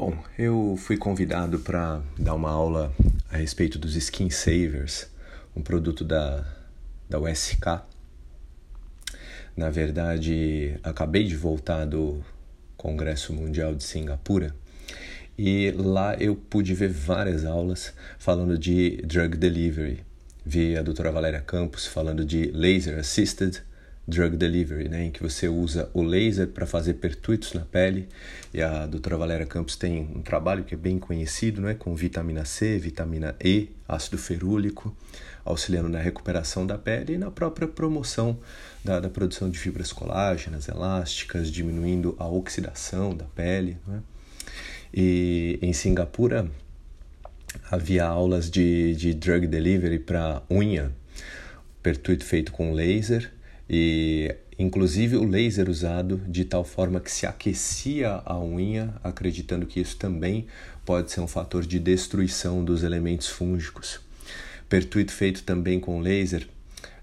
Bom, eu fui convidado para dar uma aula a respeito dos Skin Savers, um produto da, da USK. Na verdade, acabei de voltar do Congresso Mundial de Singapura e lá eu pude ver várias aulas falando de drug delivery. Vi a doutora Valéria Campos falando de laser assisted drug delivery, né, em que você usa o laser para fazer pertuitos na pele. E a doutora Valéria Campos tem um trabalho que é bem conhecido, né, com vitamina C, vitamina E, ácido ferúlico, auxiliando na recuperação da pele e na própria promoção da, da produção de fibras colágenas, elásticas, diminuindo a oxidação da pele. Né? E em Singapura havia aulas de, de drug delivery para unha, pertuito feito com laser e inclusive o laser usado de tal forma que se aquecia a unha, acreditando que isso também pode ser um fator de destruição dos elementos fúngicos. Pertuito feito também com laser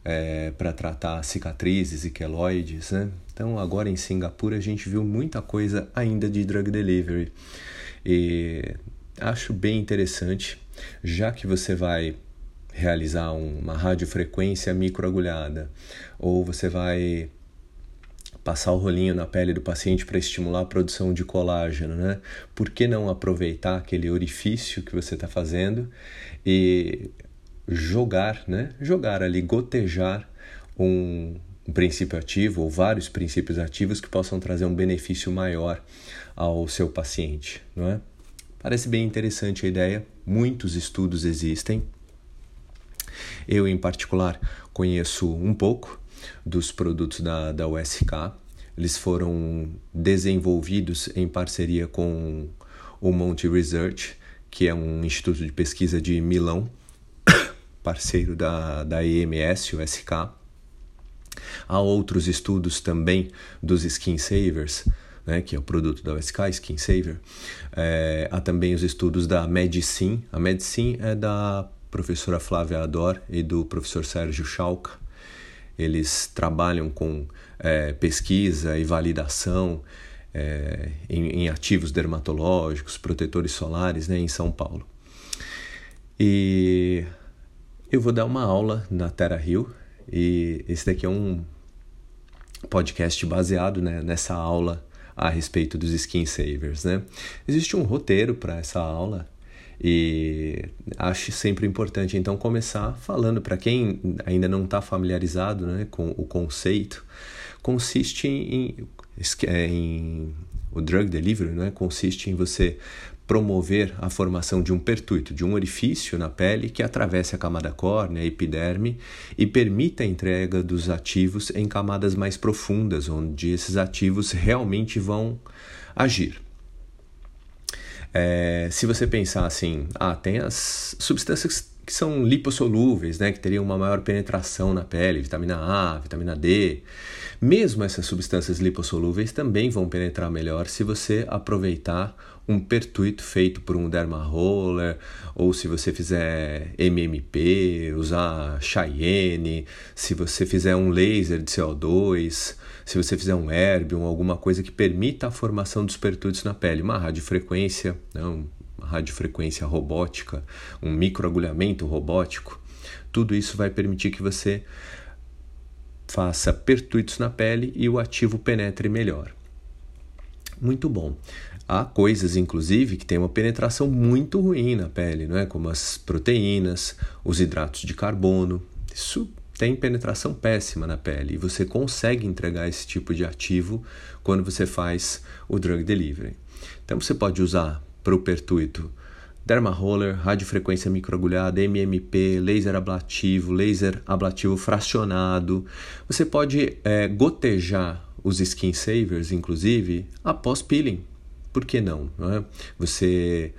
é, para tratar cicatrizes e queloides. Né? Então, agora em Singapura, a gente viu muita coisa ainda de drug delivery. E acho bem interessante, já que você vai realizar uma radiofrequência microagulhada, ou você vai passar o rolinho na pele do paciente para estimular a produção de colágeno, né? Por que não aproveitar aquele orifício que você está fazendo e jogar, né? Jogar ali, gotejar um, um princípio ativo ou vários princípios ativos que possam trazer um benefício maior ao seu paciente, não é? Parece bem interessante a ideia, muitos estudos existem, eu, em particular, conheço um pouco dos produtos da, da USK. Eles foram desenvolvidos em parceria com o Monte Research, que é um instituto de pesquisa de Milão, parceiro da, da EMS, USK. Há outros estudos também dos Skin Savers, né, que é o produto da USK, Skin Saver. É, há também os estudos da Medicine. A Medicine é da professora Flávia Ador e do professor Sérgio Schalka. Eles trabalham com é, pesquisa e validação é, em, em, ativos dermatológicos, protetores solares né, em São Paulo. E eu vou dar uma aula na Terra Rio e esse daqui é um podcast baseado né, nessa aula a respeito dos skin savers. Né? Existe um roteiro para essa aula e acho sempre importante então começar falando para quem ainda não está familiarizado né, com o conceito, consiste em, em o drug delivery né, consiste em você promover a formação de um pertuito, de um orifício na pele que atravesse a camada córnea, a epiderme e permita a entrega dos ativos em camadas mais profundas, onde esses ativos realmente vão agir. É, se você pensar assim, ah, tem as substâncias que são lipossolúveis, né, que teriam uma maior penetração na pele, vitamina A, vitamina D. Mesmo essas substâncias lipossolúveis também vão penetrar melhor se você aproveitar um pertuito feito por um derma roller, ou se você fizer MMP, usar Cheyenne, se você fizer um laser de CO2, se você fizer um Erbium, alguma coisa que permita a formação dos pertuitos na pele, uma radiofrequência, né, uma radiofrequência robótica, um microagulhamento robótico, tudo isso vai permitir que você faça pertuitos na pele e o ativo penetre melhor. Muito bom. Há coisas, inclusive, que têm uma penetração muito ruim na pele, não é? como as proteínas, os hidratos de carbono. Isso tem penetração péssima na pele e você consegue entregar esse tipo de ativo quando você faz o drug delivery. Então você pode usar para o pertuito derma roller, radiofrequência microagulhada, MMP, laser ablativo, laser ablativo fracionado. Você pode é, gotejar os skin savers, inclusive, após peeling por que não? não é? Você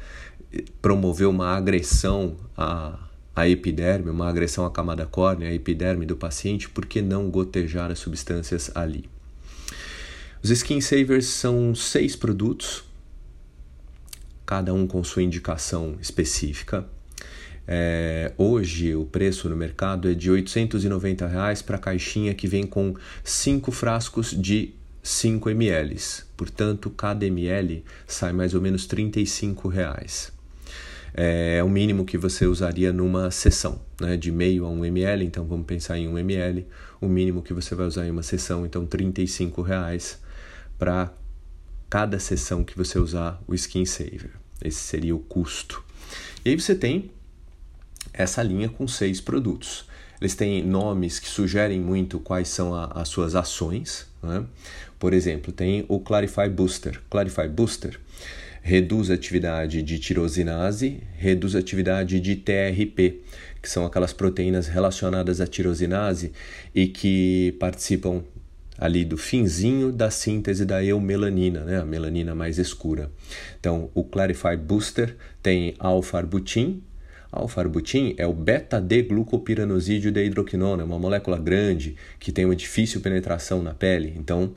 promoveu uma agressão à, à epiderme, uma agressão à camada córnea, à epiderme do paciente, por que não gotejar as substâncias ali? Os Skin Savers são seis produtos, cada um com sua indicação específica. É, hoje o preço no mercado é de R$ 890 para a caixinha que vem com cinco frascos de 5 ml. Portanto, cada ml sai mais ou menos 35 reais. É, o mínimo que você usaria numa sessão, né, de meio a 1 ml, então vamos pensar em 1 ml, o mínimo que você vai usar em uma sessão, então 35 reais para cada sessão que você usar o Skin Saver. Esse seria o custo. E aí você tem essa linha com seis produtos. Eles têm nomes que sugerem muito quais são a, as suas ações. Né? Por exemplo, tem o Clarify Booster. Clarify Booster reduz a atividade de tirosinase, reduz a atividade de TRP, que são aquelas proteínas relacionadas à tirosinase e que participam ali do finzinho da síntese da eumelanina, né, a melanina mais escura. Então, o Clarify Booster tem alfa-arbutin, Alfa-arbutin é o beta-D-glucopiranosídeo de hidroquinona, uma molécula grande que tem uma difícil penetração na pele. Então,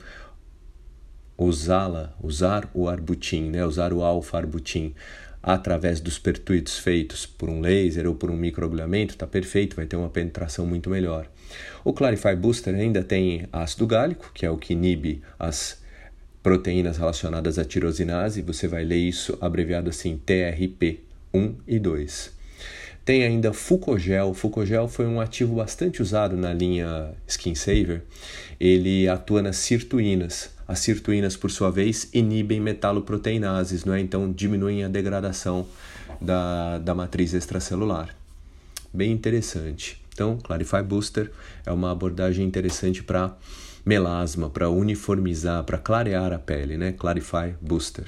usá-la, usar o arbutin, né, usar o alfa-arbutin através dos pertuitos feitos por um laser ou por um microagulhamento, está perfeito, vai ter uma penetração muito melhor. O Clarify Booster ainda tem ácido gálico, que é o que inibe as proteínas relacionadas à tirosinase, você vai ler isso abreviado assim TRP1 e 2. Tem ainda Fucogel. Fucogel foi um ativo bastante usado na linha Skin Saver. Ele atua nas sirtuínas. As sirtuínas, por sua vez, inibem metaloproteinases, não é? então diminuem a degradação da, da matriz extracelular. Bem interessante. Então, Clarify Booster é uma abordagem interessante para melasma, para uniformizar, para clarear a pele, né? Clarify Booster.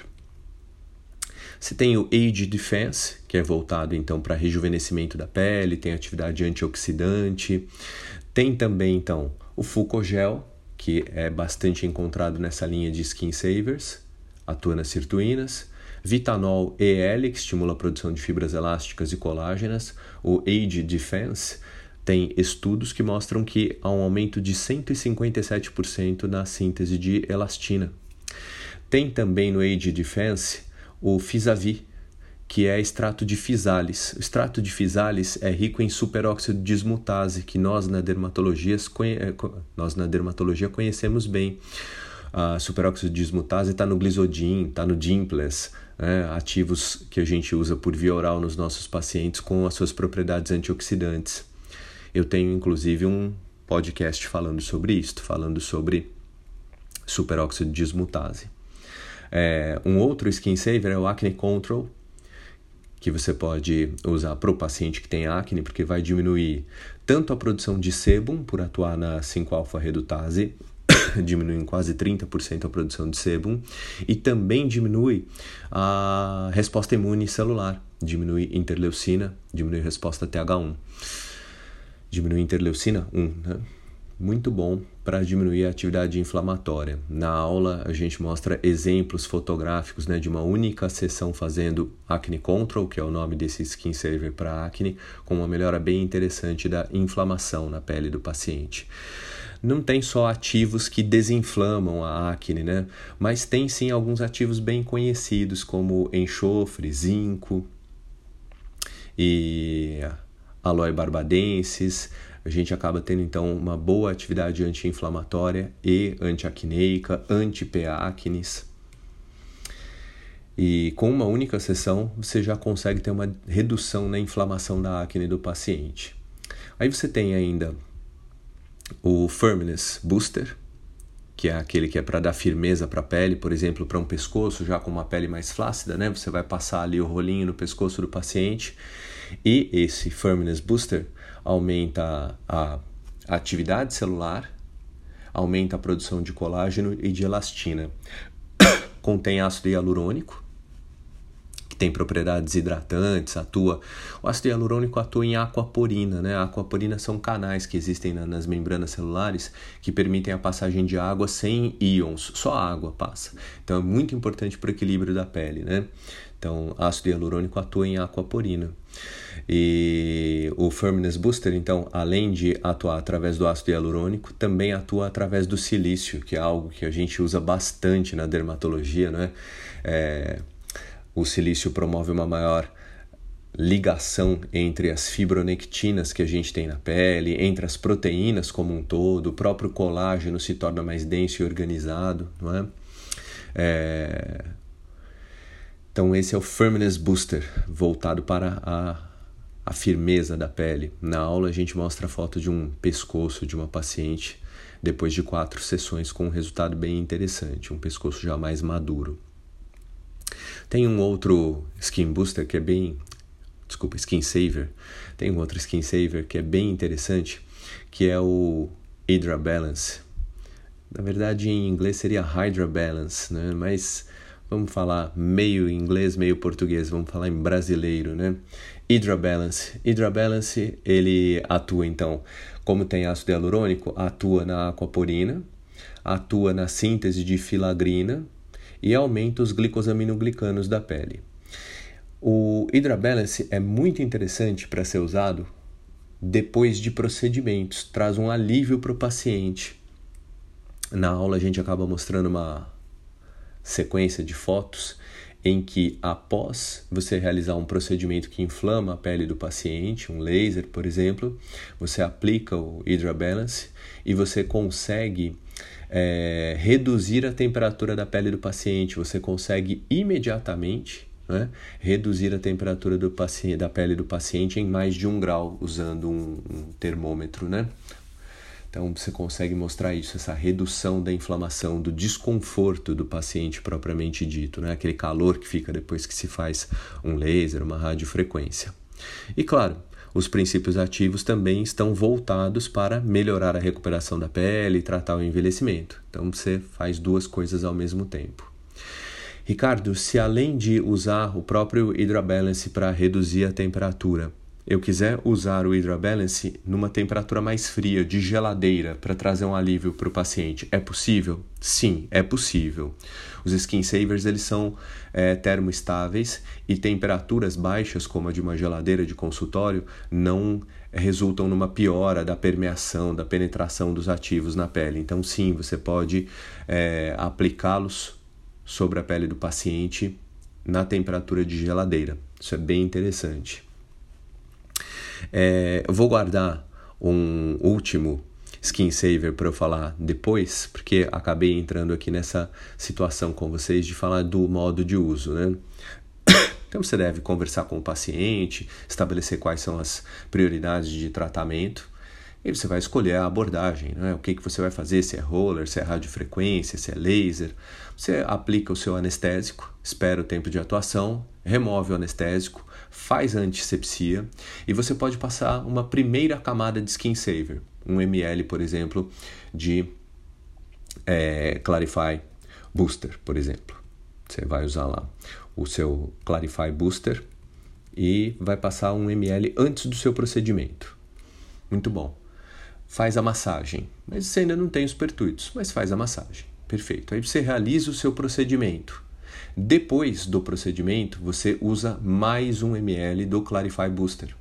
Você tem o Age Defense, que é voltado então para rejuvenescimento da pele, tem atividade antioxidante. Tem também então o Fucogel, que é bastante encontrado nessa linha de Skin Savers, atua nas sirtuínas. Vitanol EL, que estimula a produção de fibras elásticas e colágenas. O Age Defense tem estudos que mostram que há um aumento de 157% na síntese de elastina. Tem também no Age Defense o Fisavi, que é extrato de fisalis. O extrato de fisalis é rico em superóxido de dismutase, que nós na dermatologia, eh, nós na dermatologia conhecemos bem. A superóxido de dismutase está no glisodin, está no Dimples, né? ativos que a gente usa por via oral nos nossos pacientes com as suas propriedades antioxidantes. Eu tenho inclusive um podcast falando sobre isso, falando sobre superóxido de dismutase. É, um outro skin saver é o Acne Control, que você pode usar para o paciente que tem acne, porque vai diminuir tanto a produção de sebum por atuar na 5-alfa-redutase, diminui em quase 30% a produção de sebum, e também diminui a resposta imune celular, diminui interleucina, diminui resposta TH1. Diminui interleucina 1, né? Muito bom para diminuir a atividade inflamatória. Na aula a gente mostra exemplos fotográficos né, de uma única sessão fazendo Acne Control, que é o nome desse skin saver para acne, com uma melhora bem interessante da inflamação na pele do paciente. Não tem só ativos que desinflamam a acne, né? Mas tem sim alguns ativos bem conhecidos como enxofre, zinco e aloe barbadensis, a gente acaba tendo então uma boa atividade anti-inflamatória e anti-acneica, anti-peacnes. E com uma única sessão você já consegue ter uma redução na inflamação da acne do paciente. Aí você tem ainda o Firmness Booster, que é aquele que é para dar firmeza para a pele, por exemplo, para um pescoço já com uma pele mais flácida, né? Você vai passar ali o rolinho no pescoço do paciente. E esse Firmness Booster aumenta a atividade celular, aumenta a produção de colágeno e de elastina. Contém ácido hialurônico, que tem propriedades hidratantes, atua. O ácido hialurônico atua em aquaporina, né? A aquaporina são canais que existem na, nas membranas celulares que permitem a passagem de água sem íons, só a água passa. Então é muito importante para o equilíbrio da pele, né? Então, ácido hialurônico atua em aquaporina. E o Firmness Booster, então, além de atuar através do ácido hialurônico, também atua através do silício, que é algo que a gente usa bastante na dermatologia, né? É, o silício promove uma maior ligação entre as fibronectinas que a gente tem na pele, entre as proteínas como um todo, o próprio colágeno se torna mais denso e organizado, não é? é... Então esse é o Firmness Booster, voltado para a, a firmeza da pele. Na aula a gente mostra a foto de um pescoço de uma paciente depois de quatro sessões com um resultado bem interessante, um pescoço já mais maduro. Tem um outro Skin Booster que é bem desculpa, Skin Saver. Tem um outro Skin Saver que é bem interessante, que é o Hydra Balance. Na verdade, em inglês seria Hydra Balance, né? Mas vamos falar meio inglês, meio português, vamos falar em brasileiro, né? Hydra Balance. Hydra Balance, ele atua então, como tem ácido hialurônico, atua na aquaporina, atua na síntese de filagrina e aumenta os glicosaminoglicanos da pele. O Hydra Balance é muito interessante para ser usado depois de procedimentos, traz um alívio para o paciente. Na aula a gente acaba mostrando uma sequência de fotos em que após você realizar um procedimento que inflama a pele do paciente, um laser, por exemplo, você aplica o Hydra Balance e você consegue é, reduzir a temperatura da pele do paciente, você consegue imediatamente né? reduzir a temperatura do paciente, da pele do paciente em mais de um grau usando um, um termômetro. Né? Então você consegue mostrar isso, essa redução da inflamação, do desconforto do paciente propriamente dito, né? aquele calor que fica depois que se faz um laser, uma radiofrequência. E claro, os princípios ativos também estão voltados para melhorar a recuperação da pele e tratar o envelhecimento. Então você faz duas coisas ao mesmo tempo. Ricardo, se além de usar o próprio Hydra Balance para reduzir a temperatura, eu quiser usar o Hydra Balance numa temperatura mais fria, de geladeira, para trazer um alívio para o paciente, é possível? Sim, é possível. Os skin savers eles são é, termoestáveis e temperaturas baixas, como a de uma geladeira de consultório, não resultam numa piora da permeação, da penetração dos ativos na pele. Então, sim, você pode é, aplicá-los sobre a pele do paciente na temperatura de geladeira. Isso é bem interessante. É, eu vou guardar um último skin saver para eu falar depois, porque acabei entrando aqui nessa situação com vocês de falar do modo de uso, né? Então você deve conversar com o paciente, estabelecer quais são as prioridades de tratamento e você vai escolher a abordagem, né? o que, que você vai fazer, se é roller, se é radiofrequência, se é laser. Você aplica o seu anestésico, espera o tempo de atuação, remove o anestésico, faz a antisepsia e você pode passar uma primeira camada de skin saver, um ml, por exemplo, de é, Clarify Booster, por exemplo. Você vai usar lá o seu Clarify Booster e vai passar um ml antes do seu procedimento. Muito bom faz a massagem. Mas você ainda não tem os pertuitos, mas faz a massagem. Perfeito. Aí você realiza o seu procedimento. Depois do procedimento, você usa mais um ml do Clarify Booster.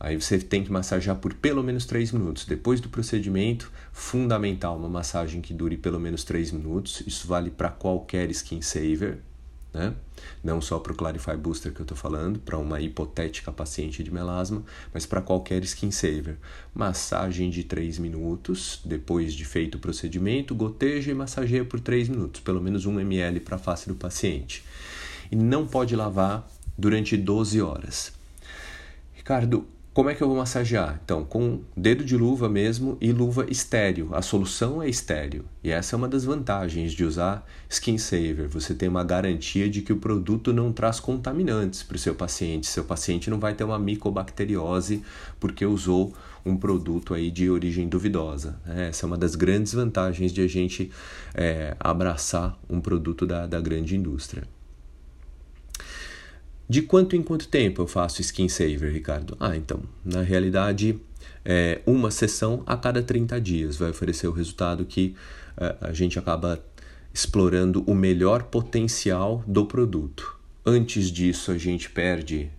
Aí você tem que massagear por pelo menos 3 minutos. Depois do procedimento, fundamental uma massagem que dure pelo menos 3 minutos. Isso vale para qualquer skin saver né? Não só para o Clarify Booster que eu estou falando, para uma hipotética paciente de melasma, mas para qualquer skin saver. Massagem de 3 minutos, depois de feito o procedimento, goteja e massageia por 3 minutos, pelo menos 1 ml para a face do paciente. E não pode lavar durante 12 horas. Ricardo, como é que eu vou massagear? Então, com dedo de luva mesmo e luva estéreo. A solução é estéreo. E essa é uma das vantagens de usar Skin Saver. Você tem uma garantia de que o produto não traz contaminantes para o seu paciente. Seu paciente não vai ter uma micobacteriose porque usou um produto aí de origem duvidosa. Essa é uma das grandes vantagens de a gente é, abraçar um produto da, da grande indústria. De quanto em quanto tempo eu faço skin saver, Ricardo? Ah, então, na realidade, é uma sessão a cada 30 dias vai oferecer o resultado que é, a gente acaba explorando o melhor potencial do produto. Antes disso, a gente perde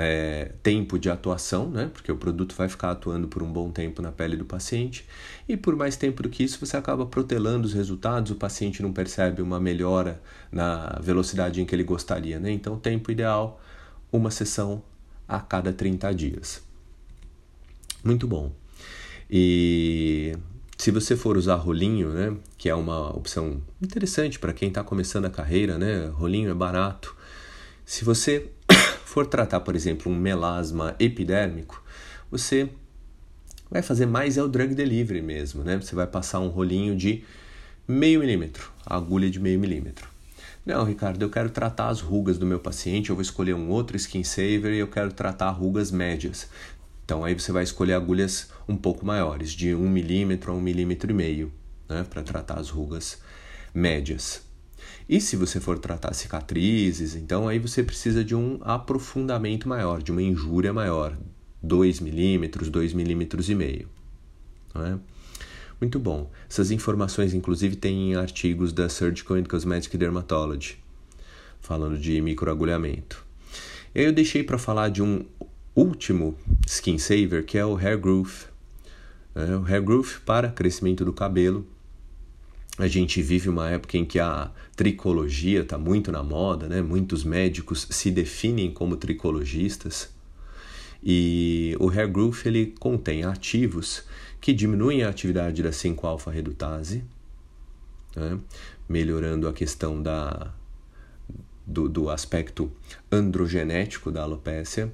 é, tempo de atuação, né? porque o produto vai ficar atuando por um bom tempo na pele do paciente, e por mais tempo do que isso, você acaba protelando os resultados, o paciente não percebe uma melhora na velocidade em que ele gostaria. Né? Então, tempo ideal, uma sessão a cada 30 dias. Muito bom. E se você for usar rolinho, né, que é uma opção interessante para quem está começando a carreira, né, rolinho é barato. Se você for tratar, por exemplo, um melasma epidérmico, você vai fazer mais é o drug delivery mesmo, né? Você vai passar um rolinho de meio milímetro, agulha de meio milímetro. Não, Ricardo, eu quero tratar as rugas do meu paciente, eu vou escolher um outro skin saver e eu quero tratar rugas médias. Então aí você vai escolher agulhas um pouco maiores, de 1 milímetro a 1 milímetro e meio, né, para tratar as rugas médias. E se você for tratar cicatrizes, então aí você precisa de um aprofundamento maior, de uma injúria maior, 2 milímetros, 2 milímetros e meio. É? Muito bom. Essas informações, inclusive, tem em artigos da Surgical and Cosmetic Dermatology, falando de microagulhamento. Eu deixei para falar de um último skin saver, que é o Hair Growth. É, o Hair Growth para crescimento do cabelo. A gente vive uma época em que a tricologia está muito na moda, né? Muitos médicos se definem como tricologistas. E o hair growth ele contém ativos que diminuem a atividade da 5-alfa-redutase, né? melhorando a questão da, do, do aspecto androgenético da alopécia,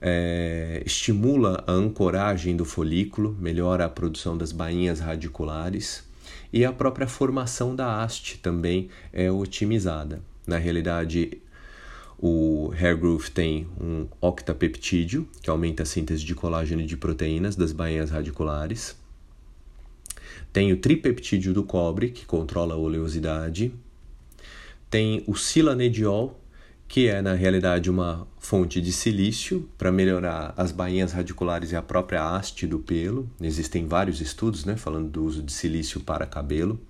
é, estimula a ancoragem do folículo, melhora a produção das bainhas radiculares e a própria formação da haste também é otimizada. Na realidade, o Hair Growth tem um octapeptídeo, que aumenta a síntese de colágeno e de proteínas das bainhas radiculares. Tem o tripeptídeo do cobre, que controla a oleosidade. Tem o silanediol, que é na realidade uma fonte de silício para melhorar as bainhas radiculares e a própria haste do pelo. Existem vários estudos né, falando do uso de silício para cabelo.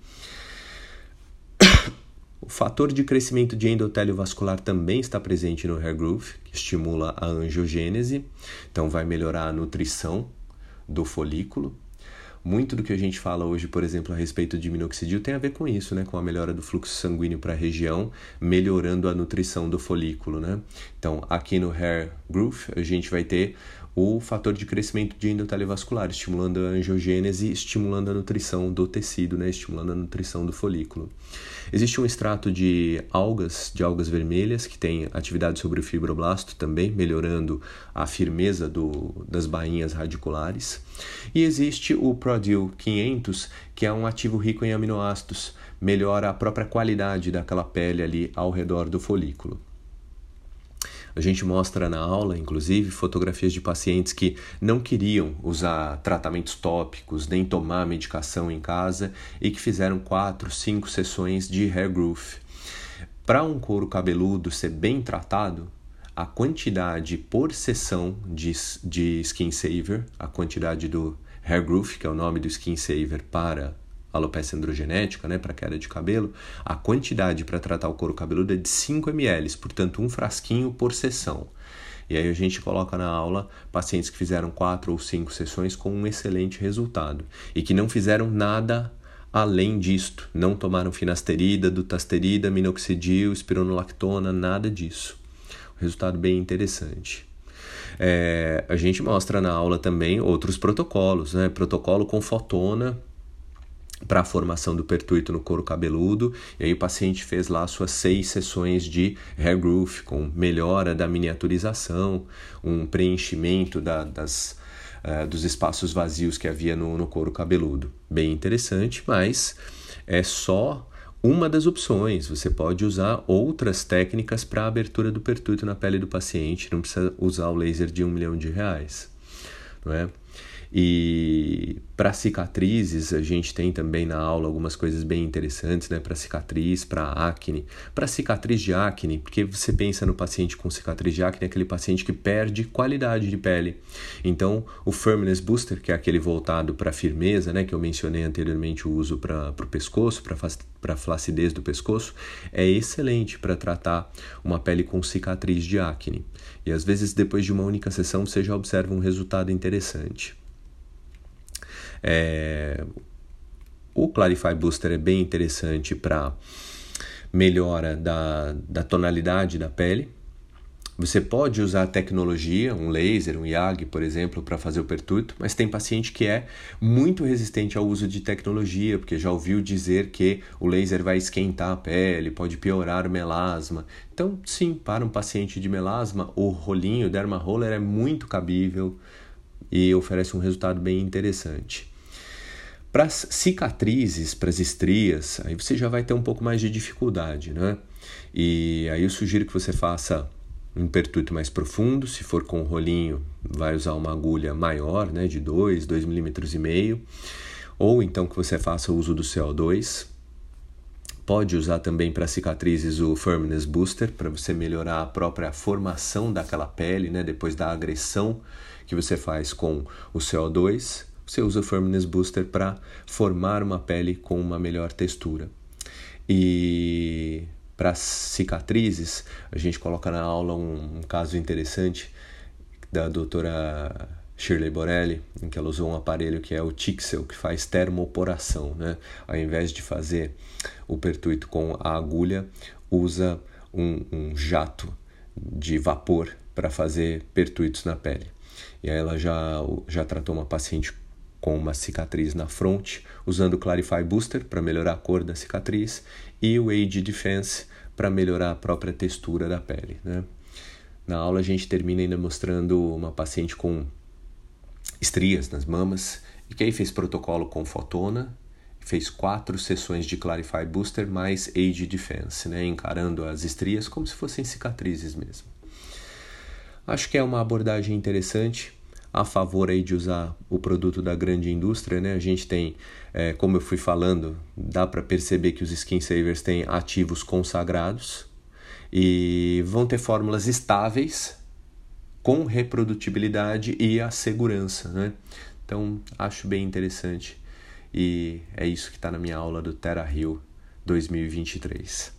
O fator de crescimento de endotélio vascular também está presente no hair growth, que estimula a angiogênese, então vai melhorar a nutrição do folículo. Muito do que a gente fala hoje, por exemplo, a respeito de minoxidil tem a ver com isso, né? com a melhora do fluxo sanguíneo para a região, melhorando a nutrição do folículo. Né? Então, aqui no Hair Growth, a gente vai ter o fator de crescimento de endotélio vascular, estimulando a angiogênese, estimulando a nutrição do tecido, né? estimulando a nutrição do folículo. Existe um extrato de algas, de algas vermelhas, que tem atividade sobre o fibroblasto também, melhorando a firmeza do, das bainhas radiculares. E existe o Prodil 500, que é um ativo rico em aminoácidos, melhora a própria qualidade daquela pele ali ao redor do folículo. A gente mostra na aula, inclusive, fotografias de pacientes que não queriam usar tratamentos tópicos nem tomar medicação em casa e que fizeram quatro, cinco sessões de hair growth. Para um couro cabeludo ser bem tratado, a quantidade por sessão de, de skin saver, a quantidade do hair growth, que é o nome do skin saver para alopecia androgenética, né, para queda de cabelo, a quantidade para tratar o couro cabeludo é de 5 ml, portanto, um frasquinho por sessão. E aí a gente coloca na aula pacientes que fizeram quatro ou cinco sessões com um excelente resultado e que não fizeram nada além disto, não tomaram finasterida, dutasterida, minoxidil, espironolactona, nada disso. Um resultado bem interessante. É, a gente mostra na aula também outros protocolos, né? Protocolo com fotona, para a formação do pertuito no couro cabeludo. E aí o paciente fez lá suas seis sessões de hair growth com melhora da miniaturização, um preenchimento da, das, uh, dos espaços vazios que havia no, no couro cabeludo. Bem interessante, mas é só uma das opções. Você pode usar outras técnicas para a abertura do pertuito na pele do paciente, não precisa usar o laser de um milhão de reais. Não é? E para cicatrizes, a gente tem também na aula algumas coisas bem interessantes, né? Para cicatriz, para acne. Para cicatriz de acne, porque você pensa no paciente com cicatriz de acne, é aquele paciente que perde qualidade de pele. Então, o Firmness Booster, que é aquele voltado para firmeza, né? Que eu mencionei anteriormente, o uso para o pescoço, para a flacidez do pescoço, é excelente para tratar uma pele com cicatriz de acne. E às vezes, depois de uma única sessão, você já observa um resultado interessante. É, o Clarify Booster é bem interessante para melhora da, da tonalidade da pele, Você pode usar tecnologia, um laser, um IAG, por exemplo, para fazer o pertuito, mas tem paciente que é muito resistente ao uso de tecnologia, porque já ouviu dizer que o laser vai esquentar a pele, pode piorar o melasma. Então, sim, para um paciente de melasma, o rolinho, o derma roller é muito cabível e oferece um resultado bem interessante. Para as cicatrizes, para as estrias, aí você já vai ter um pouco mais de dificuldade, né? E aí eu sugiro que você faça um pertuito mais profundo, se for com rolinho, vai usar uma agulha maior, né, de 2, 2 milímetros e meio, ou então que você faça o uso do CO2. Pode usar também para cicatrizes o Firmness Booster, para você melhorar a própria formação daquela pele, né, depois da agressão que você faz com o CO2 você usa o Firmness Booster para formar uma pele com uma melhor textura. E para cicatrizes, a gente coloca na aula um, um, caso interessante da doutora Shirley Borelli, em que ela usou um aparelho que é o Tixel, que faz termoporação. Né? Ao invés de fazer o pertuito com a agulha, usa um, um jato de vapor para fazer pertuitos na pele. E aí ela já, já tratou uma paciente com uma cicatriz na fronte, usando o Clarify Booster para melhorar a cor da cicatriz e o Age Defense para melhorar a própria textura da pele. Né? Na aula a gente termina ainda mostrando uma paciente com estrias nas mamas e que aí fez protocolo com fotona, fez quatro sessões de Clarify Booster mais Age Defense, né? encarando as estrias como se fossem cicatrizes mesmo. Acho que é uma abordagem interessante a favor aí de usar o produto da grande indústria, né? A gente tem, é, como eu fui falando, dá para perceber que os skin savers têm ativos consagrados e vão ter fórmulas estáveis com reprodutibilidade e a segurança, né? Então, acho bem interessante e é isso que está na minha aula do Terra Hill 2023.